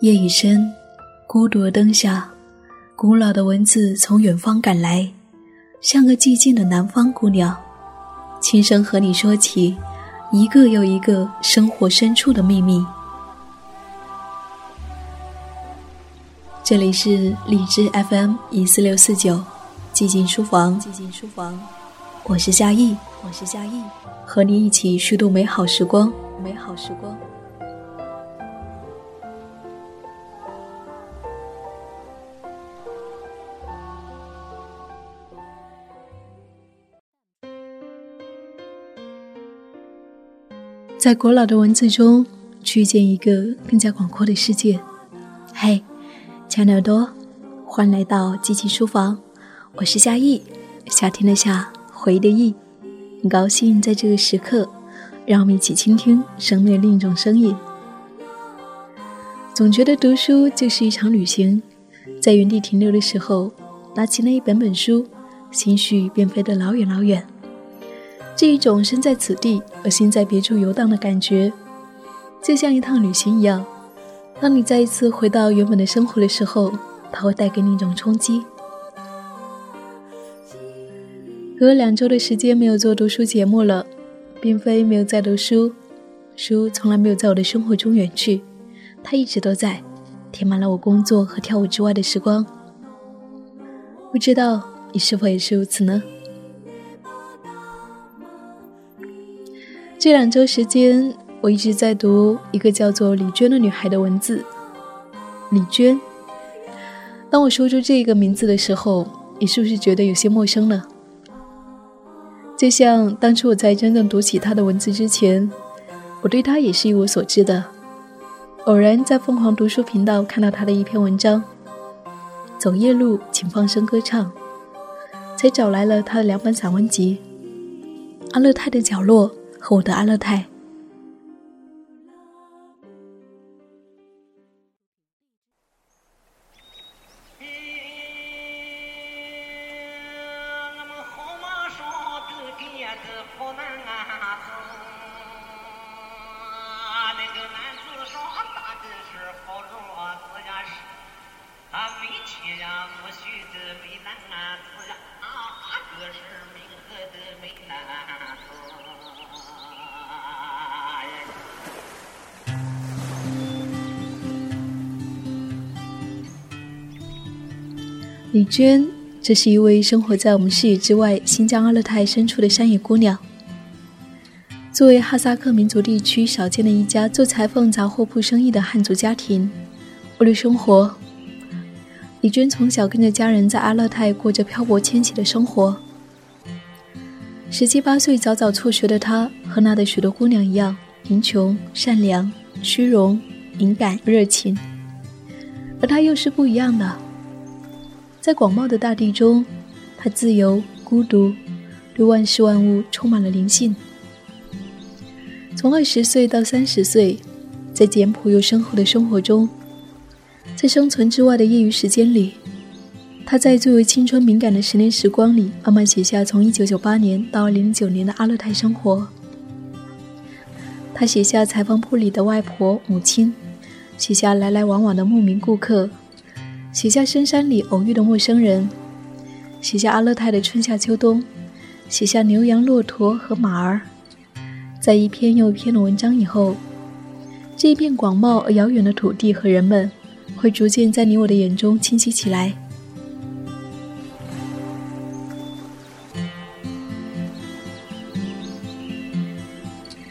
夜已深，孤独的灯下，古老的文字从远方赶来，像个寂静的南方姑娘，轻声和你说起一个又一个生活深处的秘密。这里是荔枝 FM 一四六四九，寂静书房，寂静书房，我是夏意，我是夏意，和你一起虚度美好时光，美好时光。在古老的文字中，去见一个更加广阔的世界。嘿，亲爱的耳朵，欢迎来到机器书房，我是夏意，夏天的夏，回忆的忆，很高兴在这个时刻，让我们一起倾听生命的另一种声音。总觉得读书就是一场旅行，在原地停留的时候，拿起那一本本书，心绪便飞得老远老远。这一种身在此地而心在别处游荡的感觉，就像一趟旅行一样。当你再一次回到原本的生活的时候，它会带给你一种冲击。隔两周的时间没有做读书节目了，并非没有在读书，书从来没有在我的生活中远去，它一直都在，填满了我工作和跳舞之外的时光。不知道你是否也是如此呢？这两周时间，我一直在读一个叫做李娟的女孩的文字。李娟，当我说出这个名字的时候，你是不是觉得有些陌生呢？就像当初我在真正读起她的文字之前，我对她也是一无所知的。偶然在凤凰读书频道看到她的一篇文章，《走夜路，请放声歌唱》，才找来了她的两本散文集《阿勒泰的角落》。和我的阿勒泰。李娟，这是一位生活在我们视野之外新疆阿勒泰深处的山野姑娘。作为哈萨克民族地区少见的一家做裁缝杂货铺生意的汉族家庭，为了生活，李娟从小跟着家人在阿勒泰过着漂泊迁徙的生活。十七八岁早早辍学的她，和那的许多姑娘一样，贫穷、善良、虚荣、敏感、热情，而她又是不一样的。在广袤的大地中，他自由、孤独，对万事万物充满了灵性。从二十岁到三十岁，在简朴又深厚的生活中，在生存之外的业余时间里，他在最为青春敏感的十年时光里，慢慢写下从一九九八年到二零零九年的阿勒泰生活。他写下裁缝铺里的外婆、母亲，写下来来往往的牧民顾客。写下深山里偶遇的陌生人，写下阿勒泰的春夏秋冬，写下牛羊骆驼和马儿。在一篇又一篇的文章以后，这一片广袤而遥远的土地和人们，会逐渐在你我的眼中清晰起来。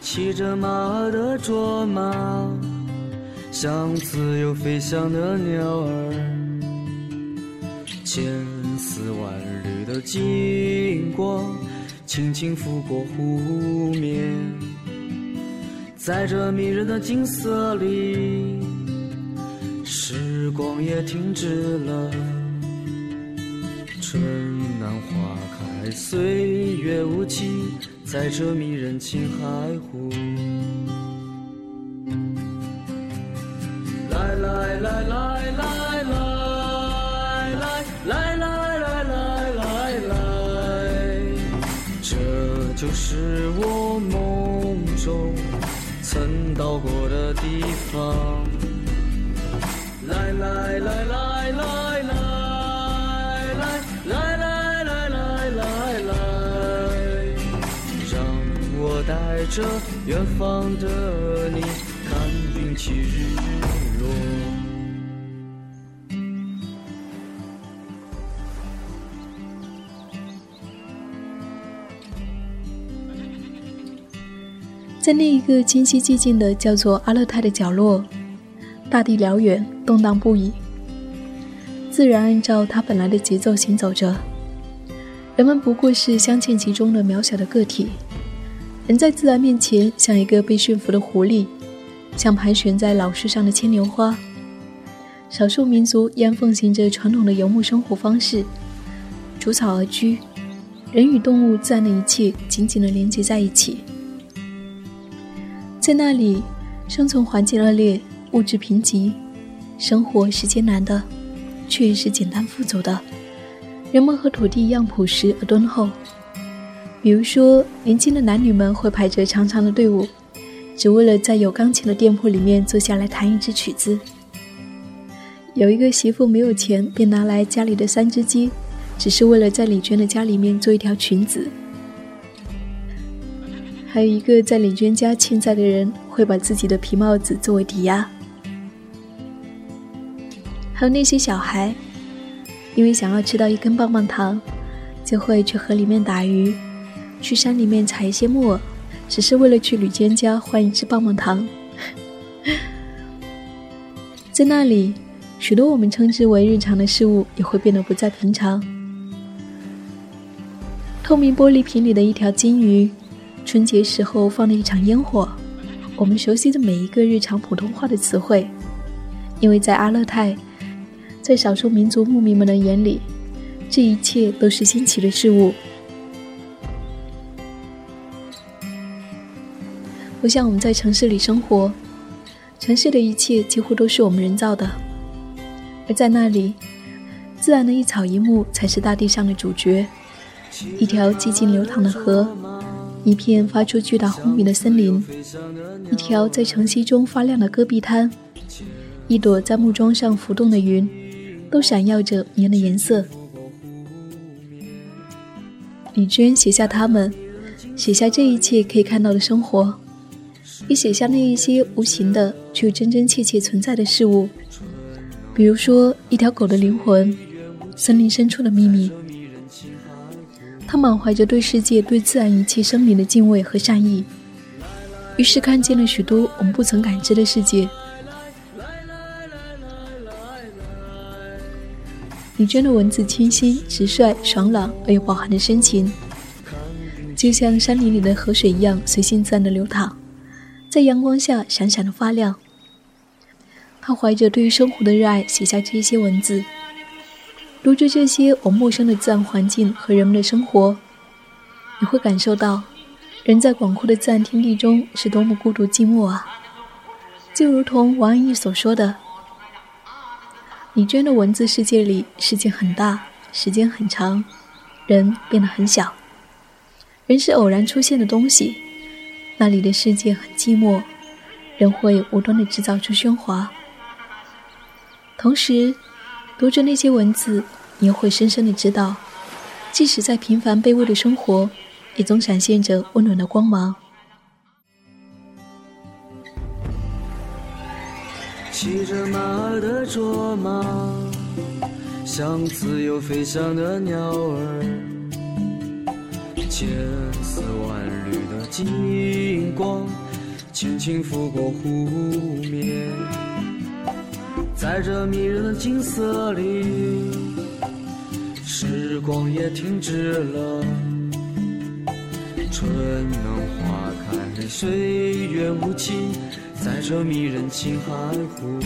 骑着马的卓玛，像自由飞翔的鸟儿。千丝万缕的金光，轻轻拂过湖面，在这迷人的景色里，时光也停止了。春暖花开，岁月无期，在这迷人青海湖。来来来来来。是我梦中曾到过的地方，来来来来来来来来来来来来，让我带着远方的你看云起日落。在那一个清晰寂静的叫做阿勒泰的角落，大地辽远，动荡不已。自然按照它本来的节奏行走着，人们不过是镶嵌其中的渺小的个体。人在自然面前，像一个被驯服的狐狸，像盘旋在老树上的牵牛花。少数民族依然奉行着传统的游牧生活方式，逐草而居，人与动物、自然的一切紧紧地连接在一起。在那里，生存环境恶劣，物质贫瘠，生活是艰难的，却是简单富足的。人们和土地一样朴实而敦厚。比如说，年轻的男女们会排着长长的队伍，只为了在有钢琴的店铺里面坐下来弹一支曲子。有一个媳妇没有钱，便拿来家里的三只鸡，只是为了在李娟的家里面做一条裙子。还有一个在李娟家欠债的人，会把自己的皮帽子作为抵押。还有那些小孩，因为想要吃到一根棒棒糖，就会去河里面打鱼。去山里面采一些木耳，只是为了去吕娟家换一支棒棒糖。在那里，许多我们称之为日常的事物也会变得不再平常。透明玻璃瓶里的一条金鱼，春节时候放的一场烟火，我们熟悉的每一个日常普通话的词汇，因为在阿勒泰，在少数民族牧民们的眼里，这一切都是新奇的事物。不像我们在城市里生活，城市的一切几乎都是我们人造的，而在那里，自然的一草一木才是大地上的主角。一条寂静流淌的河，一片发出巨大轰鸣的森林，一条在晨曦中发亮的戈壁滩，一朵在木桩上浮动的云，都闪耀着绵的颜色。李娟写下他们，写下这一切可以看到的生活。也写下那一些无形的却又真真切切存在的事物，比如说一条狗的灵魂，森林深处的秘密。他满怀着对世界、对自然一切生灵的敬畏和善意，于是看见了许多我们不曾感知的世界。李娟的文字清新、直率、爽朗而又饱含着深情，就像山林里的河水一样随性自然的流淌。在阳光下闪闪的发亮。他怀着对于生活的热爱写下这些文字。读着这些我陌生的自然环境和人们的生活，你会感受到，人在广阔的自然天地中是多么孤独寂寞啊！就如同王安忆所说的：“李娟的文字世界里，世界很大，时间很长，人变得很小。人是偶然出现的东西。”那里的世界很寂寞，人会无端的制造出喧哗。同时，读着那些文字，你又会深深的知道，即使在平凡卑微的生活，也总闪现着温暖的光芒。骑着马的卓玛，像自由飞翔的鸟儿。千丝万缕的金光，轻轻拂过湖面，在这迷人的景色里，时光也停止了。春暖花开，岁月无情，在这迷人青海湖。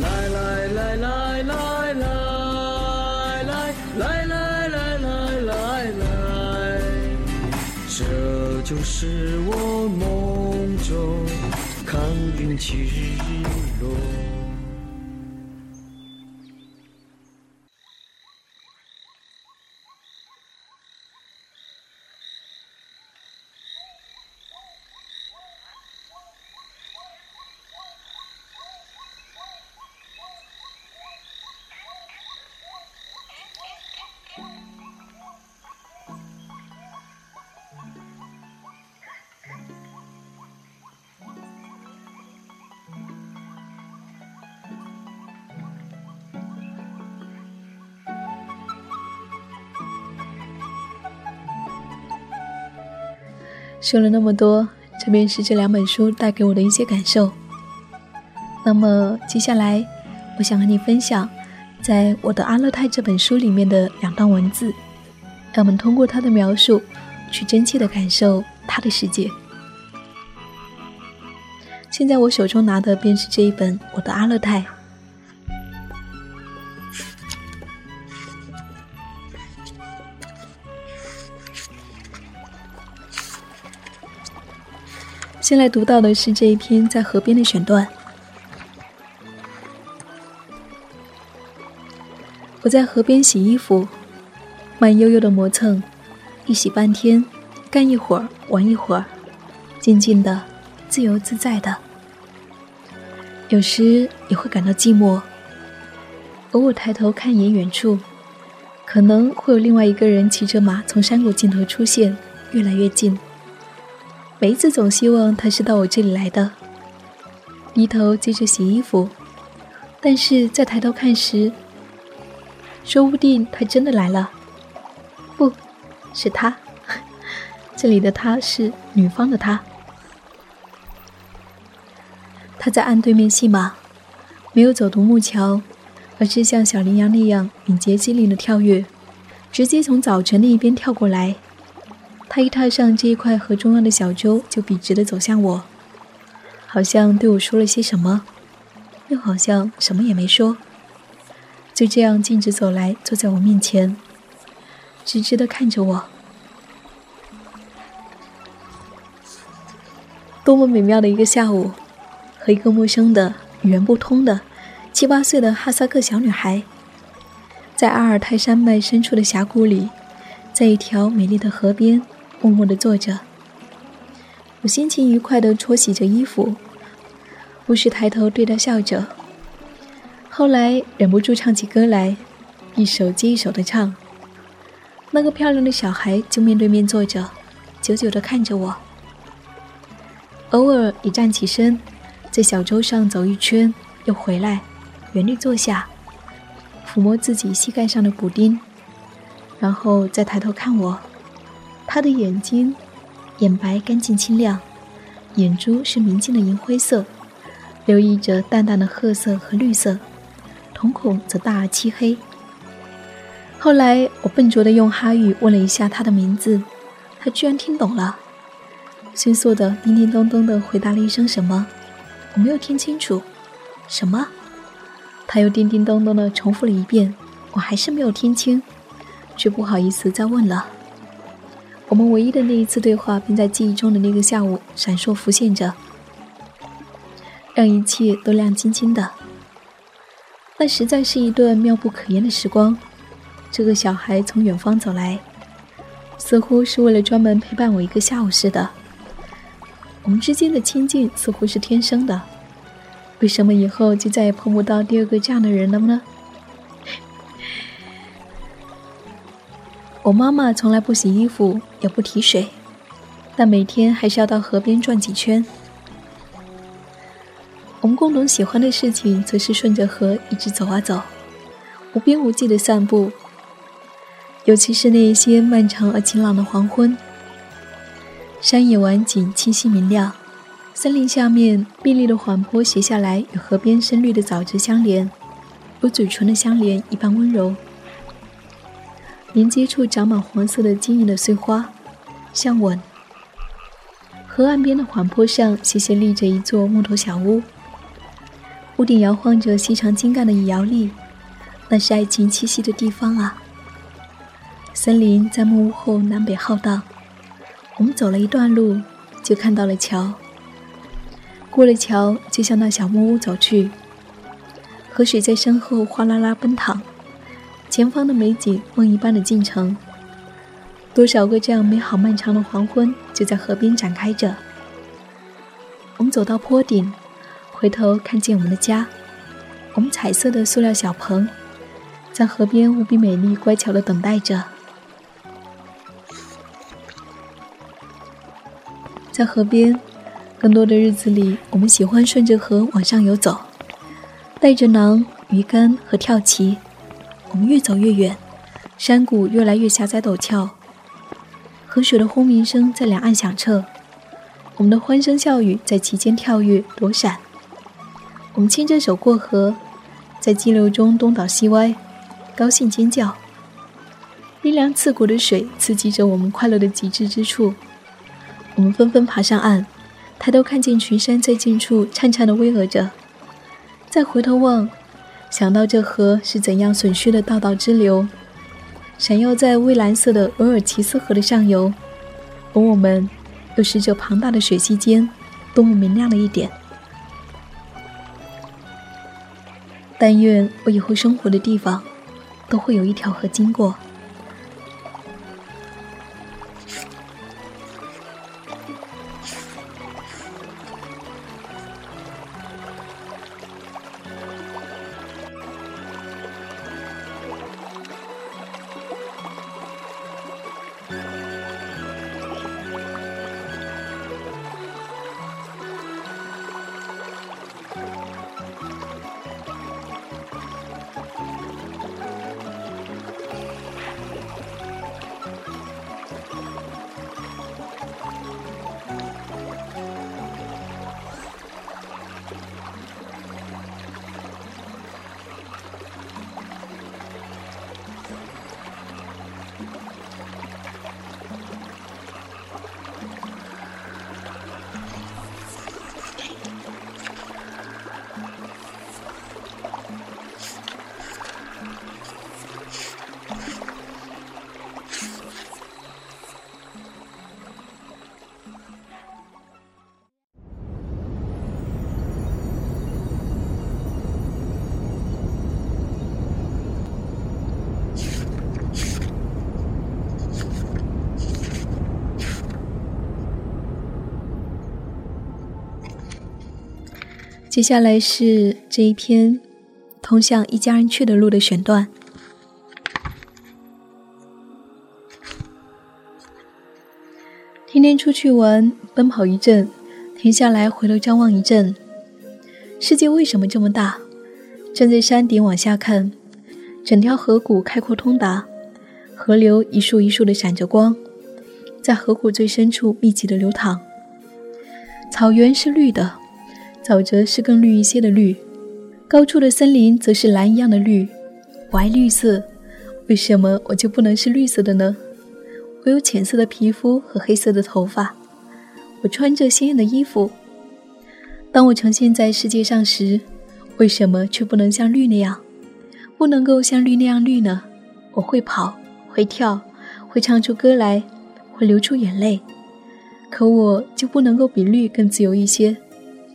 来来来来来来。来来来来来来，这就是我梦中起日落。说了那么多，这便是这两本书带给我的一些感受。那么接下来，我想和你分享，在我的《阿勒泰》这本书里面的两段文字，让我们通过它的描述，去真切的感受他的世界。现在我手中拿的便是这一本《我的阿勒泰》。先来读到的是这一篇在河边的选段。我在河边洗衣服，慢悠悠的磨蹭，一洗半天，干一会儿，玩一会儿，静静的，自由自在的。有时也会感到寂寞，偶尔抬头看一眼远处，可能会有另外一个人骑着马从山谷尽头出现，越来越近。梅子总希望他是到我这里来的，低头接着洗衣服，但是在抬头看时，说不定他真的来了。不，是他，这里的他是女方的他。他在岸对面戏马，没有走独木桥，而是像小羚羊那样敏捷机灵的跳跃，直接从早晨的一边跳过来。他一踏上这一块河中央的小舟，就笔直的走向我，好像对我说了些什么，又好像什么也没说，就这样径直走来，坐在我面前，直直的看着我。多么美妙的一个下午，和一个陌生的、语言不通的七八岁的哈萨克小女孩，在阿尔泰山脉深处的峡谷里，在一条美丽的河边。默默地坐着，我心情愉快地搓洗着衣服，不时抬头对他笑着。后来忍不住唱起歌来，一首接一首地唱。那个漂亮的小孩就面对面坐着，久久地看着我，偶尔也站起身，在小舟上走一圈，又回来，原地坐下，抚摸自己膝盖上的补丁，然后再抬头看我。他的眼睛，眼白干净清亮，眼珠是明净的银灰色，留意着淡淡的褐色和绿色，瞳孔则大而漆黑。后来我笨拙地用哈语问了一下他的名字，他居然听懂了，迅速的叮叮咚咚地回答了一声什么，我没有听清楚，什么？他又叮叮咚咚地重复了一遍，我还是没有听清，却不好意思再问了。我们唯一的那一次对话，并在记忆中的那个下午闪烁浮现着，让一切都亮晶晶的。那实在是一段妙不可言的时光。这个小孩从远方走来，似乎是为了专门陪伴我一个下午似的。我们之间的亲近似乎是天生的，为什么以后就再也碰不到第二个这样的人了呢？我妈妈从来不洗衣服，也不提水，但每天还是要到河边转几圈。我们共同喜欢的事情，则是顺着河一直走啊走，无边无际的散步。尤其是那些漫长而晴朗的黄昏，山野晚景清晰明亮，森林下面碧绿的缓坡斜下来，与河边深绿的沼泽相连，如嘴唇的相连一般温柔。连接处长满黄色的晶莹的碎花，像吻。河岸边的缓坡上斜斜立着一座木头小屋，屋顶摇晃着细长茎干的摇粒，那是爱情栖息的地方啊。森林在木屋后南北浩荡，我们走了一段路，就看到了桥。过了桥，就向那小木屋走去，河水在身后哗啦啦奔淌。前方的美景，梦一般的进程。多少个这样美好漫长的黄昏，就在河边展开着。我们走到坡顶，回头看见我们的家，我们彩色的塑料小棚，在河边无比美丽、乖巧的等待着。在河边，更多的日子里，我们喜欢顺着河往上游走，带着囊、鱼竿和跳棋。我们越走越远，山谷越来越狭窄陡峭，河水的轰鸣声在两岸响彻，我们的欢声笑语在其间跳跃躲闪。我们牵着手过河，在激流中东倒西歪，高兴尖叫。冰凉刺骨的水刺激着我们快乐的极致之处。我们纷纷爬上岸，抬头看见群山在近处颤颤地巍峨着。再回头望，想到这河是怎样损虚的道道支流，闪耀在蔚蓝色的额尔齐斯河的上游，而我们又是这庞大的水系间多么明亮的一点。但愿我以后生活的地方，都会有一条河经过。接下来是这一篇通向一家人去的路的选段。天天出去玩，奔跑一阵，停下来回头张望一阵。世界为什么这么大？站在山顶往下看，整条河谷开阔通达，河流一束一束的闪着光，在河谷最深处密集的流淌。草原是绿的。沼泽是更绿一些的绿，高处的森林则是蓝一样的绿。我爱绿色，为什么我就不能是绿色的呢？我有浅色的皮肤和黑色的头发，我穿着鲜艳的衣服。当我呈现在世界上时，为什么却不能像绿那样，不能够像绿那样绿呢？我会跑，会跳，会唱出歌来，会流出眼泪，可我就不能够比绿更自由一些。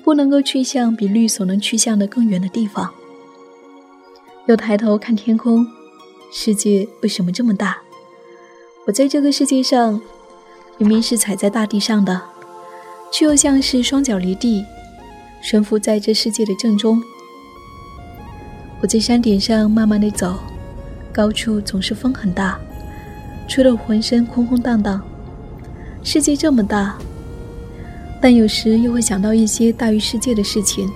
不能够去向比绿所能去向的更远的地方。又抬头看天空，世界为什么这么大？我在这个世界上，明明是踩在大地上的，却又像是双脚离地，悬浮在这世界的正中。我在山顶上慢慢的走，高处总是风很大，吹得浑身空空荡荡。世界这么大。但有时又会想到一些大于世界的事情，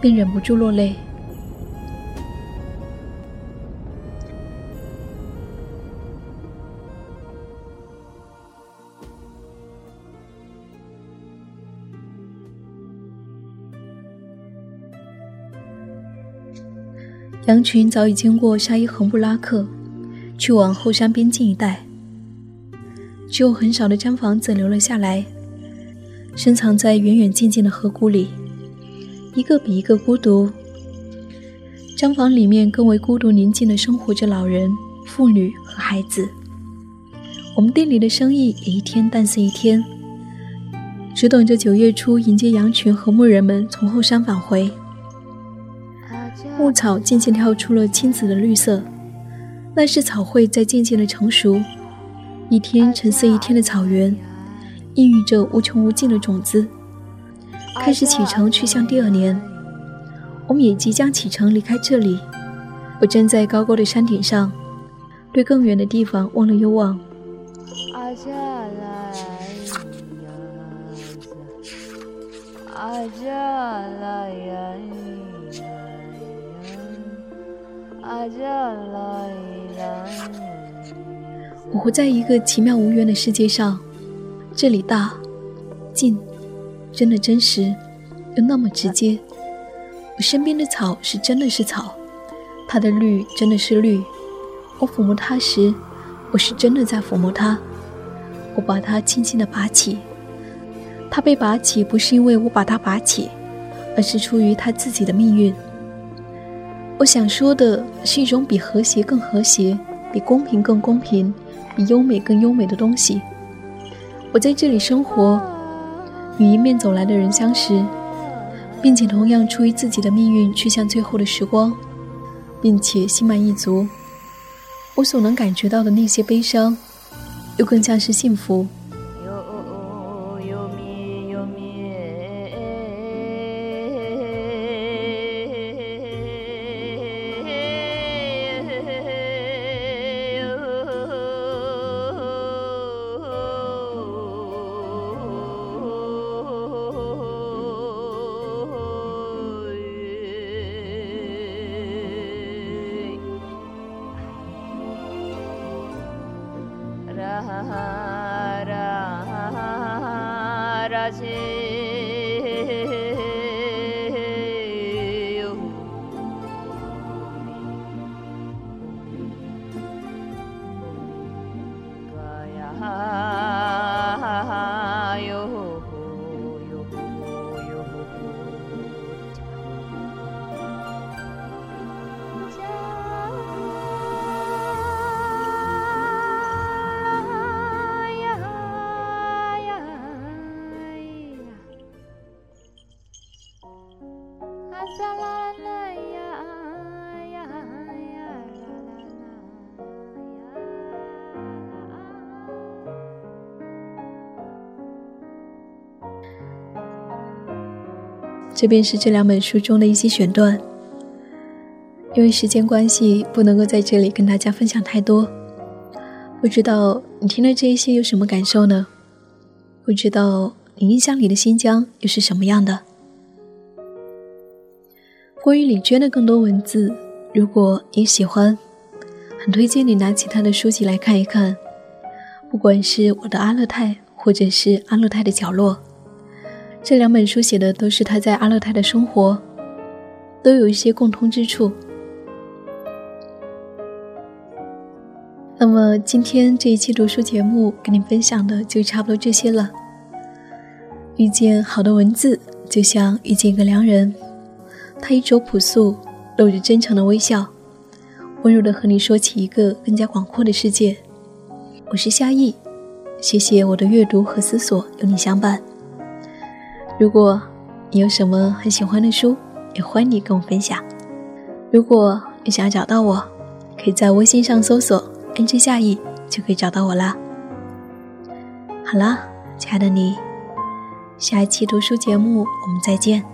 便忍不住落泪。羊群早已经过沙伊恒布拉克，去往后山边境一带，只有很少的毡房子留了下来。深藏在远远近近的河谷里，一个比一个孤独。毡房里面更为孤独宁静的生活着老人、妇女和孩子。我们店里的生意也一天淡似一天，只等着九月初迎接羊群和牧人们从后山返回。牧草渐渐跳出了青紫的绿色，那是草会在渐渐的成熟。一天沉思一天的草原。孕育着无穷无尽的种子，开始启程去向第二年。我们也即将启程离开这里。我站在高高的山顶上，对更远的地方望了又望。我活在一个奇妙无缘的世界上，这里大、近，真的真实，又那么直接。我身边的草是真的是草，它的绿真的是绿。我抚摸它时，我是真的在抚摸它。我把它轻轻地拔起，它被拔起不是因为我把它拔起，而是出于它自己的命运。我想说的是一种比和谐更和谐、比公平更公平、比优美更优美的东西。我在这里生活，与迎面走来的人相识。并且同样出于自己的命运去向最后的时光，并且心满意足。我所能感觉到的那些悲伤，又更像是幸福。这便是这两本书中的一些选段。因为时间关系，不能够在这里跟大家分享太多。不知道你听了这一些有什么感受呢？不知道你印象里的新疆又是什么样的？关于李娟的更多文字，如果你喜欢，很推荐你拿起她的书籍来看一看。不管是我的阿勒泰，或者是阿勒泰的角落。这两本书写的都是她在阿勒泰的生活，都有一些共通之处。那么今天这一期读书节目跟你分享的就差不多这些了。遇见好的文字，就像遇见一个良人，他衣着朴素，露着真诚的微笑，温柔的和你说起一个更加广阔的世界。我是夏意，谢谢我的阅读和思索有你相伴。如果你有什么很喜欢的书，也欢迎你跟我分享。如果你想要找到我，可以在微信上搜索 “nj 夏意”，就可以找到我啦。好啦，亲爱的你，下一期读书节目我们再见。